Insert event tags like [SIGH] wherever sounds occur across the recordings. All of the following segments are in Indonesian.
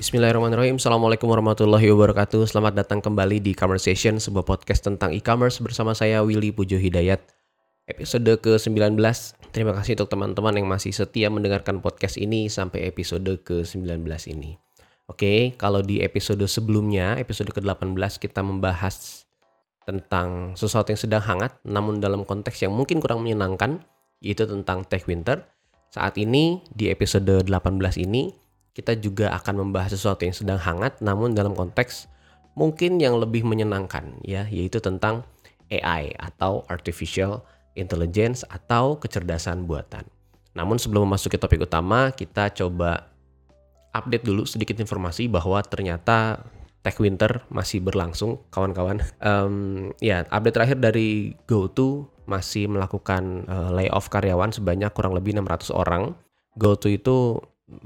Bismillahirrahmanirrahim. Assalamualaikum warahmatullahi wabarakatuh. Selamat datang kembali di Conversation, sebuah podcast tentang e-commerce bersama saya Willy Pujo Hidayat. Episode ke-19. Terima kasih untuk teman-teman yang masih setia mendengarkan podcast ini sampai episode ke-19 ini. Oke, kalau di episode sebelumnya, episode ke-18 kita membahas tentang sesuatu yang sedang hangat namun dalam konteks yang mungkin kurang menyenangkan, yaitu tentang Tech Winter. Saat ini di episode 18 ini kita juga akan membahas sesuatu yang sedang hangat namun dalam konteks mungkin yang lebih menyenangkan ya yaitu tentang AI atau artificial intelligence atau kecerdasan buatan. Namun sebelum memasuki topik utama, kita coba update dulu sedikit informasi bahwa ternyata Tech Winter masih berlangsung, kawan-kawan. Um, ya, update terakhir dari GoTo masih melakukan uh, layoff karyawan sebanyak kurang lebih 600 orang. GoTo itu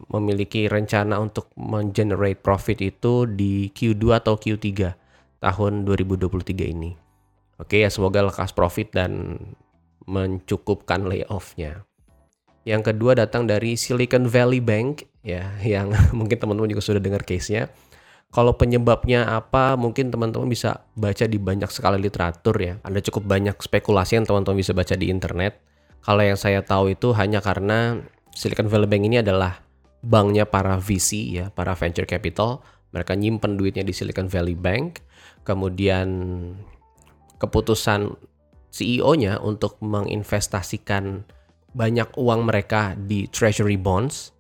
memiliki rencana untuk mengenerate profit itu di Q2 atau Q3 tahun 2023 ini. Oke ya semoga lekas profit dan mencukupkan layoffnya. Yang kedua datang dari Silicon Valley Bank ya [LAUGHS] yang mungkin teman-teman juga sudah dengar case-nya. Kalau penyebabnya apa mungkin teman-teman bisa baca di banyak sekali literatur ya. Ada cukup banyak spekulasi yang teman-teman bisa baca di internet. Kalau yang saya tahu itu hanya karena Silicon Valley Bank ini adalah banknya para VC ya, para venture capital, mereka nyimpen duitnya di Silicon Valley Bank, kemudian keputusan CEO-nya untuk menginvestasikan banyak uang mereka di treasury bonds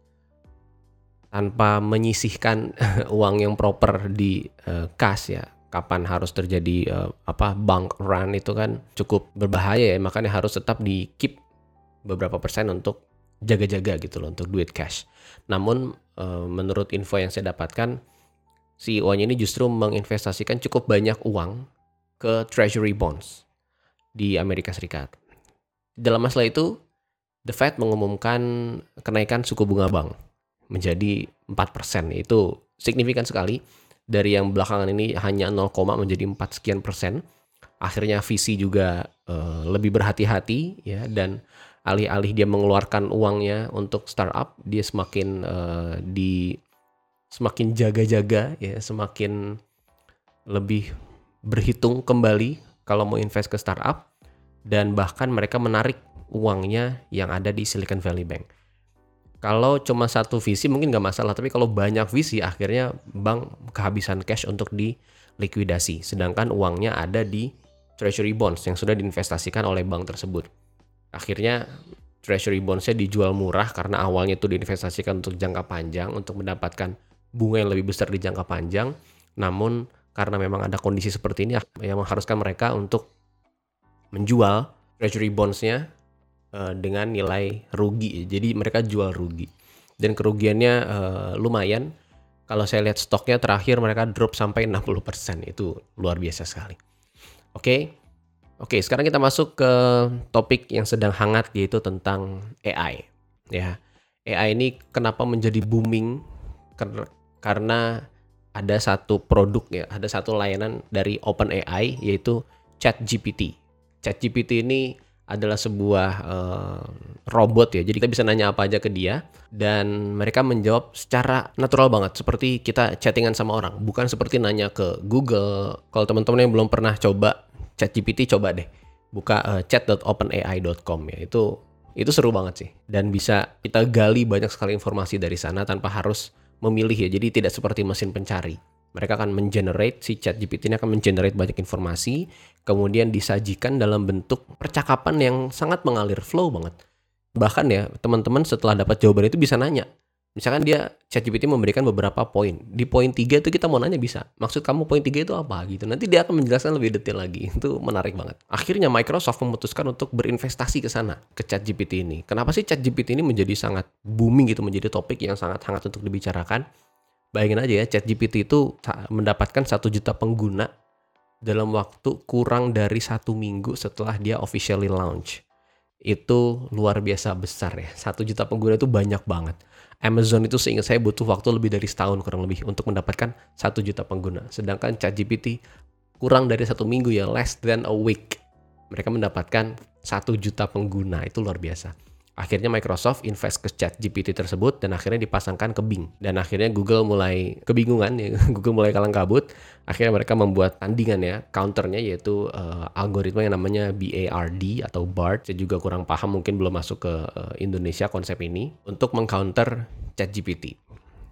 tanpa menyisihkan [LAUGHS] uang yang proper di uh, kas ya. Kapan harus terjadi uh, apa bank run itu kan cukup berbahaya ya. Makanya harus tetap di keep beberapa persen untuk jaga-jaga gitu loh untuk duit cash. Namun uh, menurut info yang saya dapatkan CEO-nya ini justru menginvestasikan cukup banyak uang ke treasury bonds di Amerika Serikat. Dalam masalah itu, The Fed mengumumkan kenaikan suku bunga bank menjadi 4%. Itu signifikan sekali. Dari yang belakangan ini hanya 0, menjadi 4 sekian persen. Akhirnya VC juga uh, lebih berhati-hati ya dan alih-alih dia mengeluarkan uangnya untuk startup, dia semakin uh, di semakin jaga-jaga ya, semakin lebih berhitung kembali kalau mau invest ke startup dan bahkan mereka menarik uangnya yang ada di Silicon Valley Bank. Kalau cuma satu visi mungkin nggak masalah, tapi kalau banyak visi akhirnya bank kehabisan cash untuk di likuidasi, sedangkan uangnya ada di treasury bonds yang sudah diinvestasikan oleh bank tersebut akhirnya treasury bondsnya dijual murah karena awalnya itu diinvestasikan untuk jangka panjang untuk mendapatkan bunga yang lebih besar di jangka panjang. Namun karena memang ada kondisi seperti ini yang mengharuskan mereka untuk menjual treasury bondsnya uh, dengan nilai rugi. Jadi mereka jual rugi. Dan kerugiannya uh, lumayan. Kalau saya lihat stoknya terakhir mereka drop sampai 60% itu luar biasa sekali. Oke? okay? Oke, sekarang kita masuk ke topik yang sedang hangat yaitu tentang AI. Ya, AI ini kenapa menjadi booming? Karena ada satu produk ya, ada satu layanan dari OpenAI yaitu ChatGPT. ChatGPT ini adalah sebuah uh, robot ya. Jadi kita bisa nanya apa aja ke dia dan mereka menjawab secara natural banget seperti kita chattingan sama orang, bukan seperti nanya ke Google. Kalau teman-teman yang belum pernah coba ChatGPT coba deh buka uh, chat.openai.com ya. Itu itu seru banget sih dan bisa kita gali banyak sekali informasi dari sana tanpa harus memilih ya. Jadi tidak seperti mesin pencari. Mereka akan mengenerate si ChatGPT ini akan mengenerate banyak informasi, kemudian disajikan dalam bentuk percakapan yang sangat mengalir flow banget. Bahkan ya, teman-teman setelah dapat jawaban itu bisa nanya, Misalkan dia ChatGPT memberikan beberapa poin. Di poin 3 itu kita mau nanya bisa. Maksud kamu poin 3 itu apa gitu. Nanti dia akan menjelaskan lebih detail lagi. [LAUGHS] Itu menarik banget. Akhirnya Microsoft memutuskan untuk berinvestasi ke sana, ke ChatGPT ini. Kenapa sih ChatGPT ini menjadi sangat booming gitu, menjadi topik yang sangat hangat untuk dibicarakan? Bayangin aja ya, ChatGPT itu mendapatkan satu juta pengguna dalam waktu kurang dari satu minggu setelah dia officially launch. Itu luar biasa besar ya. Satu juta pengguna itu banyak banget Amazon itu seingat saya butuh waktu lebih dari setahun kurang lebih untuk mendapatkan satu juta pengguna. Sedangkan ChatGPT kurang dari satu minggu ya, less than a week. Mereka mendapatkan satu juta pengguna, itu luar biasa. Akhirnya Microsoft invest ke chat GPT tersebut dan akhirnya dipasangkan ke Bing. Dan akhirnya Google mulai kebingungan, ya. [LAUGHS] Google mulai kalang kabut. Akhirnya mereka membuat tandingan ya, counternya yaitu uh, algoritma yang namanya BARD atau BARD. Saya juga kurang paham, mungkin belum masuk ke uh, Indonesia konsep ini. Untuk mengcounter chat GPT.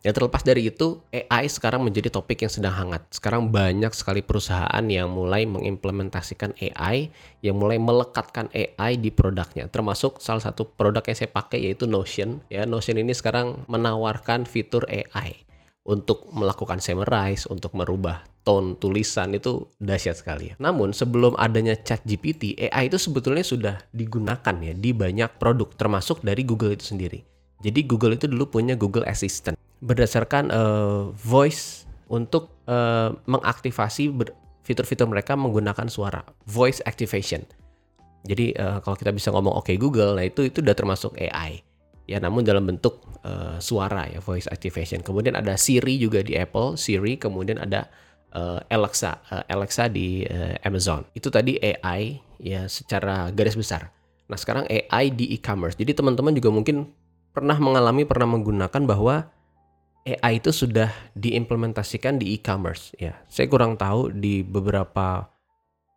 Ya terlepas dari itu, AI sekarang menjadi topik yang sedang hangat. Sekarang banyak sekali perusahaan yang mulai mengimplementasikan AI, yang mulai melekatkan AI di produknya. Termasuk salah satu produk yang saya pakai yaitu Notion. Ya, Notion ini sekarang menawarkan fitur AI untuk melakukan summarize, untuk merubah tone tulisan itu dahsyat sekali. Ya. Namun sebelum adanya Chat GPT, AI itu sebetulnya sudah digunakan ya di banyak produk, termasuk dari Google itu sendiri. Jadi Google itu dulu punya Google Assistant berdasarkan uh, voice untuk uh, mengaktifasi fitur-fitur mereka menggunakan suara voice activation. Jadi uh, kalau kita bisa ngomong oke okay Google, nah itu itu udah termasuk AI ya, namun dalam bentuk uh, suara ya voice activation. Kemudian ada Siri juga di Apple, Siri, kemudian ada uh, Alexa, uh, Alexa di uh, Amazon. Itu tadi AI ya secara garis besar. Nah sekarang AI di e-commerce. Jadi teman-teman juga mungkin pernah mengalami, pernah menggunakan bahwa AI itu sudah diimplementasikan di e-commerce ya. Saya kurang tahu di beberapa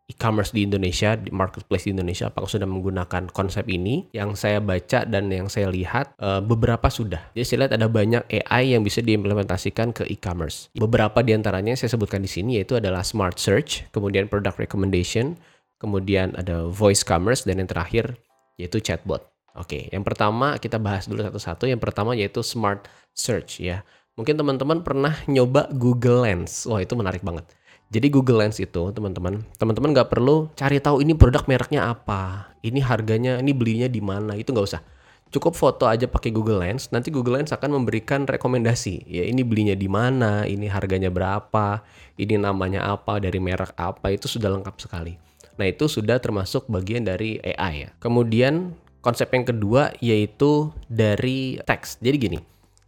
e-commerce di Indonesia, di marketplace di Indonesia apakah sudah menggunakan konsep ini. Yang saya baca dan yang saya lihat uh, beberapa sudah. Jadi saya lihat ada banyak AI yang bisa diimplementasikan ke e-commerce. Beberapa di antaranya saya sebutkan di sini yaitu adalah smart search, kemudian product recommendation, kemudian ada voice commerce dan yang terakhir yaitu chatbot. Oke, yang pertama kita bahas dulu satu-satu. Yang pertama yaitu smart search ya. Mungkin teman-teman pernah nyoba Google Lens. Wah, itu menarik banget. Jadi Google Lens itu, teman-teman, teman-teman nggak perlu cari tahu ini produk mereknya apa, ini harganya, ini belinya di mana, itu nggak usah. Cukup foto aja pakai Google Lens, nanti Google Lens akan memberikan rekomendasi. Ya, ini belinya di mana, ini harganya berapa, ini namanya apa, dari merek apa, itu sudah lengkap sekali. Nah, itu sudah termasuk bagian dari AI ya. Kemudian konsep yang kedua yaitu dari teks. Jadi gini,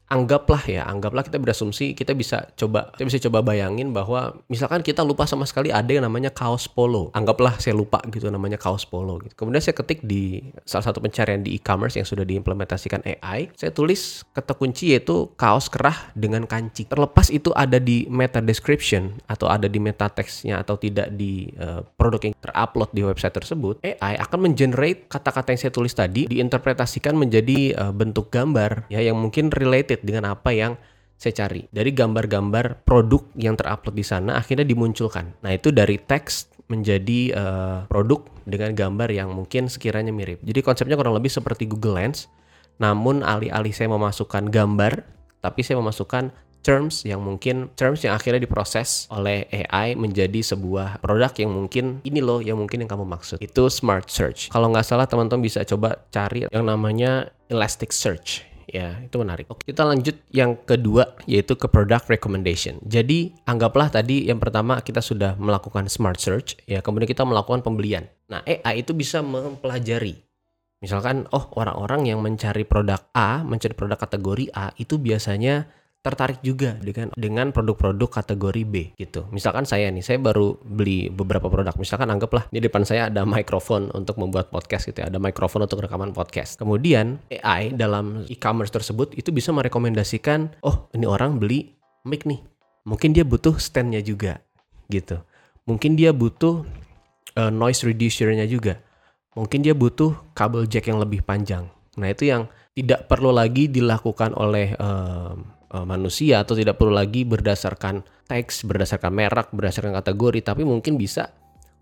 anggaplah ya, anggaplah kita berasumsi kita bisa coba kita bisa coba bayangin bahwa misalkan kita lupa sama sekali ada yang namanya kaos polo. Anggaplah saya lupa gitu namanya kaos polo gitu. Kemudian saya ketik di salah satu pencarian di e-commerce yang sudah diimplementasikan AI, saya tulis kata kunci yaitu kaos kerah dengan kancing. Terlepas itu ada di meta description atau ada di meta teksnya atau tidak di uh, produk yang terupload di website tersebut, AI akan mengenerate kata-kata yang saya tulis tadi diinterpretasikan menjadi uh, bentuk gambar ya yang mungkin related relate dengan apa yang saya cari. Dari gambar-gambar produk yang terupload di sana akhirnya dimunculkan. Nah, itu dari teks menjadi uh, produk dengan gambar yang mungkin sekiranya mirip. Jadi konsepnya kurang lebih seperti Google Lens. Namun alih-alih saya memasukkan gambar, tapi saya memasukkan terms yang mungkin terms yang akhirnya diproses oleh AI menjadi sebuah produk yang mungkin ini loh yang mungkin yang kamu maksud itu smart search kalau nggak salah teman-teman bisa coba cari yang namanya elastic search ya itu menarik. Oke, kita lanjut yang kedua yaitu ke product recommendation. Jadi anggaplah tadi yang pertama kita sudah melakukan smart search ya, kemudian kita melakukan pembelian. Nah, AI itu bisa mempelajari Misalkan, oh orang-orang yang mencari produk A, mencari produk kategori A itu biasanya tertarik juga dengan dengan produk-produk kategori B gitu. Misalkan saya nih, saya baru beli beberapa produk. Misalkan anggaplah di depan saya ada mikrofon untuk membuat podcast gitu ya, ada mikrofon untuk rekaman podcast. Kemudian AI dalam e-commerce tersebut itu bisa merekomendasikan, oh ini orang beli mic nih. Mungkin dia butuh standnya juga gitu. Mungkin dia butuh uh, noise reducernya juga. Mungkin dia butuh kabel jack yang lebih panjang. Nah itu yang tidak perlu lagi dilakukan oleh uh, uh, manusia atau tidak perlu lagi berdasarkan teks, berdasarkan merek, berdasarkan kategori, tapi mungkin bisa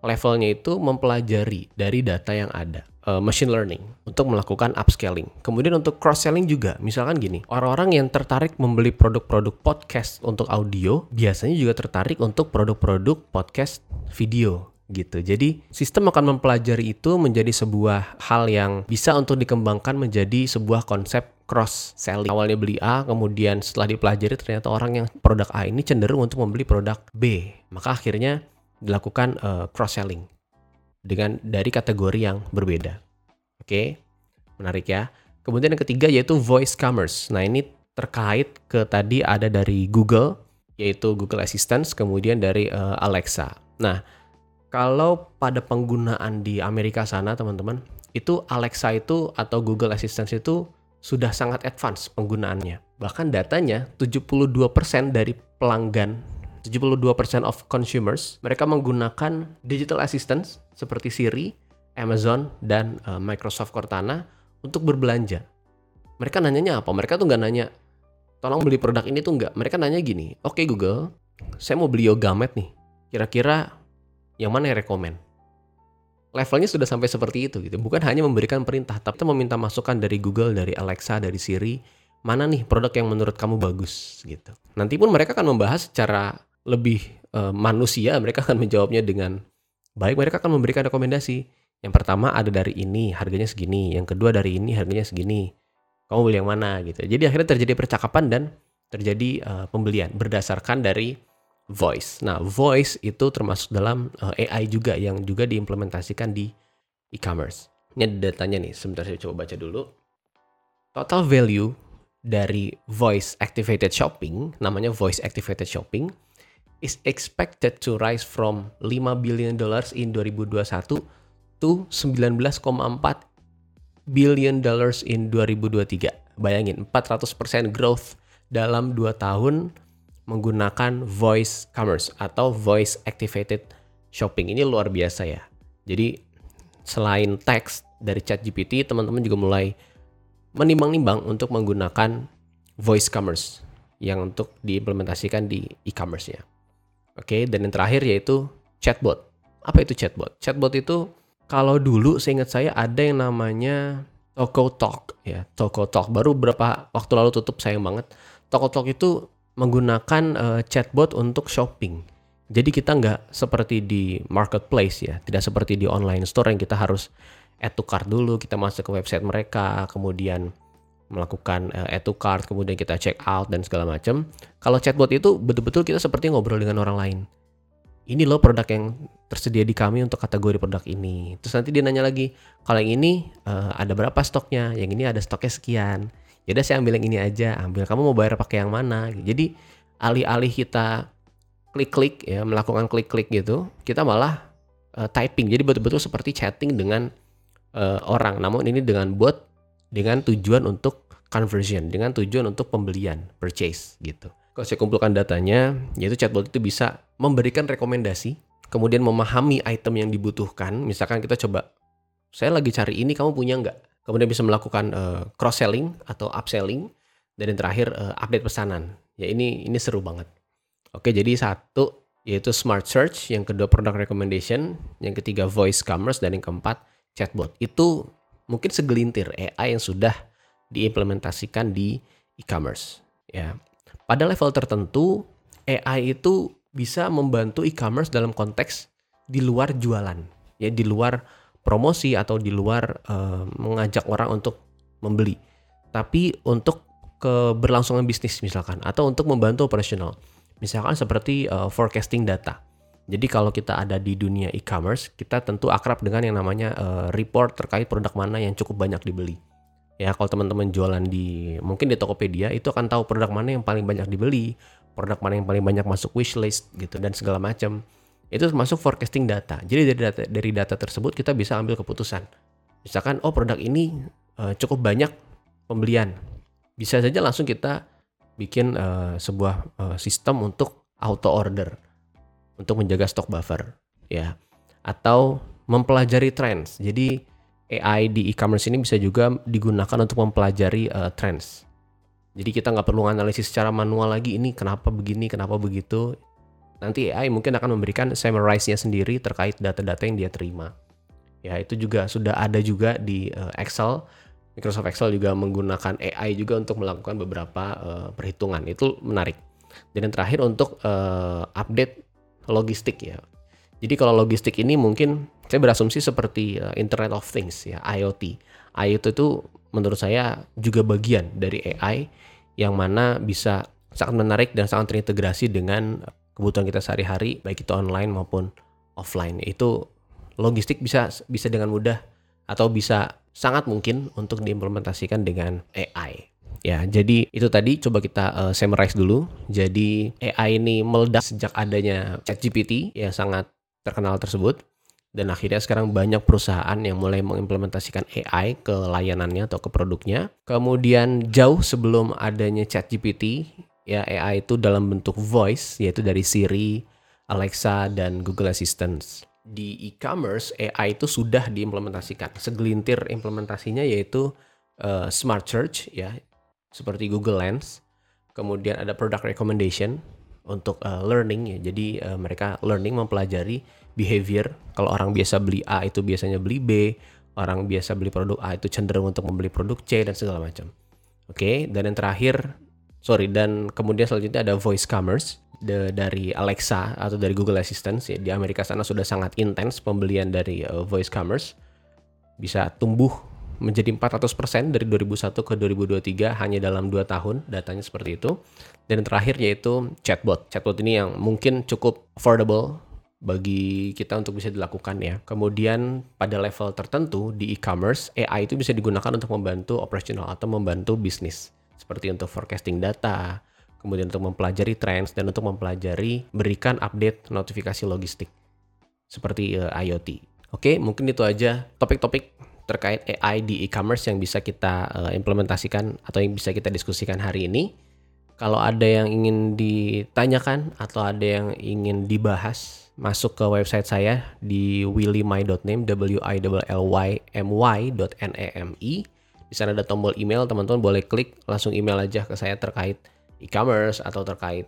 levelnya itu mempelajari dari data yang ada. Uh, machine learning untuk melakukan upscaling. Kemudian untuk cross selling juga, misalkan gini, orang-orang yang tertarik membeli produk-produk podcast untuk audio biasanya juga tertarik untuk produk-produk podcast video gitu. Jadi sistem akan mempelajari itu menjadi sebuah hal yang bisa untuk dikembangkan menjadi sebuah konsep cross selling. Awalnya beli A, kemudian setelah dipelajari ternyata orang yang produk A ini cenderung untuk membeli produk B. Maka akhirnya dilakukan uh, cross selling dengan dari kategori yang berbeda. Oke. Menarik ya. Kemudian yang ketiga yaitu voice commerce. Nah, ini terkait ke tadi ada dari Google yaitu Google Assistant, kemudian dari uh, Alexa. Nah, kalau pada penggunaan di Amerika sana, teman-teman, itu Alexa itu atau Google Assistant itu sudah sangat advance penggunaannya. Bahkan datanya 72% dari pelanggan 72% of consumers mereka menggunakan digital assistants seperti Siri, Amazon dan uh, Microsoft Cortana untuk berbelanja. Mereka nanyanya apa? Mereka tuh nggak nanya, tolong beli produk ini tuh nggak. Mereka nanya gini, oke okay, Google, saya mau beli Yogamet nih. Kira-kira yang mana yang rekomend? Levelnya sudah sampai seperti itu gitu. Bukan hanya memberikan perintah, tapi meminta masukan dari Google, dari Alexa, dari Siri, mana nih produk yang menurut kamu bagus gitu. Nanti pun mereka akan membahas secara lebih uh, manusia, mereka akan menjawabnya dengan baik. Mereka akan memberikan rekomendasi. Yang pertama ada dari ini, harganya segini. Yang kedua dari ini, harganya segini. Kamu beli yang mana gitu. Jadi akhirnya terjadi percakapan dan terjadi uh, pembelian berdasarkan dari voice. Nah, voice itu termasuk dalam eh, AI juga yang juga diimplementasikan di e-commerce. Ini datanya nih, sebentar saya coba baca dulu. Total value dari voice activated shopping, namanya voice activated shopping, is expected to rise from 5 billion dollars in 2021 to 19,4 billion dollars in 2023. Bayangin 400% growth dalam 2 tahun menggunakan voice commerce atau voice activated shopping. Ini luar biasa ya. Jadi selain teks dari ChatGPT, teman-teman juga mulai menimbang-nimbang untuk menggunakan voice commerce yang untuk diimplementasikan di e-commerce ya. Oke, dan yang terakhir yaitu chatbot. Apa itu chatbot? Chatbot itu kalau dulu seingat saya ada yang namanya Toko Talk ya. Toko Talk baru berapa waktu lalu tutup sayang banget. Toko Talk itu menggunakan uh, chatbot untuk shopping. Jadi kita nggak seperti di marketplace ya, tidak seperti di online store yang kita harus add to cart dulu, kita masuk ke website mereka, kemudian melakukan uh, add to cart, kemudian kita check out dan segala macam. Kalau chatbot itu betul-betul kita seperti ngobrol dengan orang lain. Ini loh produk yang tersedia di kami untuk kategori produk ini. Terus nanti dia nanya lagi, kalau yang ini uh, ada berapa stoknya? Yang ini ada stoknya sekian ya udah saya ambil yang ini aja. Ambil. Kamu mau bayar pakai yang mana? Jadi alih-alih kita klik-klik ya melakukan klik-klik gitu kita malah uh, typing. Jadi betul-betul seperti chatting dengan uh, orang. Namun ini dengan bot dengan tujuan untuk conversion dengan tujuan untuk pembelian purchase gitu. Kalau saya kumpulkan datanya yaitu chatbot itu bisa memberikan rekomendasi kemudian memahami item yang dibutuhkan. Misalkan kita coba saya lagi cari ini kamu punya nggak kemudian bisa melakukan uh, cross selling atau upselling. Dan yang terakhir uh, update pesanan. Ya ini ini seru banget. Oke jadi satu yaitu smart search. Yang kedua product recommendation. Yang ketiga voice commerce. Dan yang keempat chatbot. Itu mungkin segelintir AI yang sudah diimplementasikan di e-commerce. Ya pada level tertentu AI itu bisa membantu e-commerce dalam konteks di luar jualan. Ya di luar promosi atau di luar uh, mengajak orang untuk membeli, tapi untuk keberlangsungan bisnis misalkan atau untuk membantu operasional. Misalkan seperti uh, forecasting data. Jadi kalau kita ada di dunia e-commerce, kita tentu akrab dengan yang namanya uh, report terkait produk mana yang cukup banyak dibeli. Ya, kalau teman-teman jualan di mungkin di Tokopedia itu akan tahu produk mana yang paling banyak dibeli, produk mana yang paling banyak masuk wishlist gitu dan segala macam itu termasuk forecasting data. Jadi dari data dari data tersebut kita bisa ambil keputusan. Misalkan oh produk ini uh, cukup banyak pembelian. Bisa saja langsung kita bikin uh, sebuah uh, sistem untuk auto order untuk menjaga stok buffer ya. Atau mempelajari trends. Jadi AI di e-commerce ini bisa juga digunakan untuk mempelajari uh, trends. Jadi kita nggak perlu analisis secara manual lagi ini kenapa begini, kenapa begitu nanti AI mungkin akan memberikan summarize-nya sendiri terkait data-data yang dia terima. Ya, itu juga sudah ada juga di uh, Excel. Microsoft Excel juga menggunakan AI juga untuk melakukan beberapa uh, perhitungan. Itu menarik. Dan yang terakhir untuk uh, update logistik ya. Jadi kalau logistik ini mungkin saya berasumsi seperti Internet of Things ya, IoT. IoT itu menurut saya juga bagian dari AI yang mana bisa sangat menarik dan sangat terintegrasi dengan kebutuhan kita sehari-hari baik itu online maupun offline itu logistik bisa bisa dengan mudah atau bisa sangat mungkin untuk diimplementasikan dengan AI. Ya, jadi itu tadi coba kita uh, summarize dulu. Jadi AI ini meledak sejak adanya ChatGPT yang sangat terkenal tersebut dan akhirnya sekarang banyak perusahaan yang mulai mengimplementasikan AI ke layanannya atau ke produknya. Kemudian jauh sebelum adanya ChatGPT, ya AI itu dalam bentuk voice yaitu dari Siri, Alexa dan Google Assistant. Di e-commerce AI itu sudah diimplementasikan. Segelintir implementasinya yaitu uh, Smart Search ya, seperti Google Lens. Kemudian ada product recommendation untuk uh, learning ya. Jadi uh, mereka learning mempelajari behavior. Kalau orang biasa beli A itu biasanya beli B, orang biasa beli produk A itu cenderung untuk membeli produk C dan segala macam. Oke, okay? dan yang terakhir, sorry, dan kemudian selanjutnya ada voice commerce de, dari Alexa atau dari Google Assistant. Ya, di Amerika sana sudah sangat intens pembelian dari uh, voice commerce. Bisa tumbuh menjadi 400% dari 2001 ke 2023 hanya dalam 2 tahun, datanya seperti itu. Dan terakhir yaitu chatbot. Chatbot ini yang mungkin cukup affordable bagi kita untuk bisa dilakukan ya. Kemudian pada level tertentu di e-commerce, AI itu bisa digunakan untuk membantu operasional atau membantu bisnis. Seperti untuk forecasting data, kemudian untuk mempelajari trends dan untuk mempelajari berikan update notifikasi logistik seperti uh, IoT. Oke, mungkin itu aja topik-topik terkait AI di e-commerce yang bisa kita uh, implementasikan atau yang bisa kita diskusikan hari ini. Kalau ada yang ingin ditanyakan atau ada yang ingin dibahas masuk ke website saya di willymai.name w i l l y m y.name. Di sana ada tombol email, teman-teman boleh klik langsung email aja ke saya terkait e-commerce atau terkait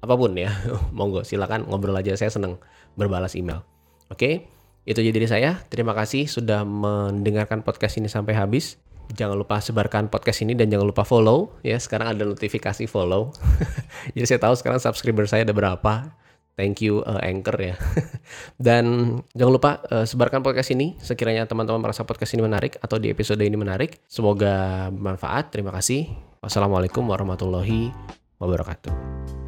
apa pun ya. [LAUGHS] Monggo silakan ngobrol aja, saya seneng berbalas email. Oke, itu jadi dari saya. Terima kasih sudah mendengarkan podcast ini sampai habis. Jangan lupa sebarkan podcast ini dan jangan lupa follow ya. Sekarang ada notifikasi follow. [LAUGHS] jadi saya tahu sekarang subscriber saya ada berapa Thank you uh, Anchor ya. [LAUGHS] Dan jangan lupa uh, sebarkan podcast ini sekiranya teman-teman merasa podcast ini menarik atau di episode ini menarik. Semoga bermanfaat. Terima kasih. Wassalamualaikum warahmatullahi wabarakatuh.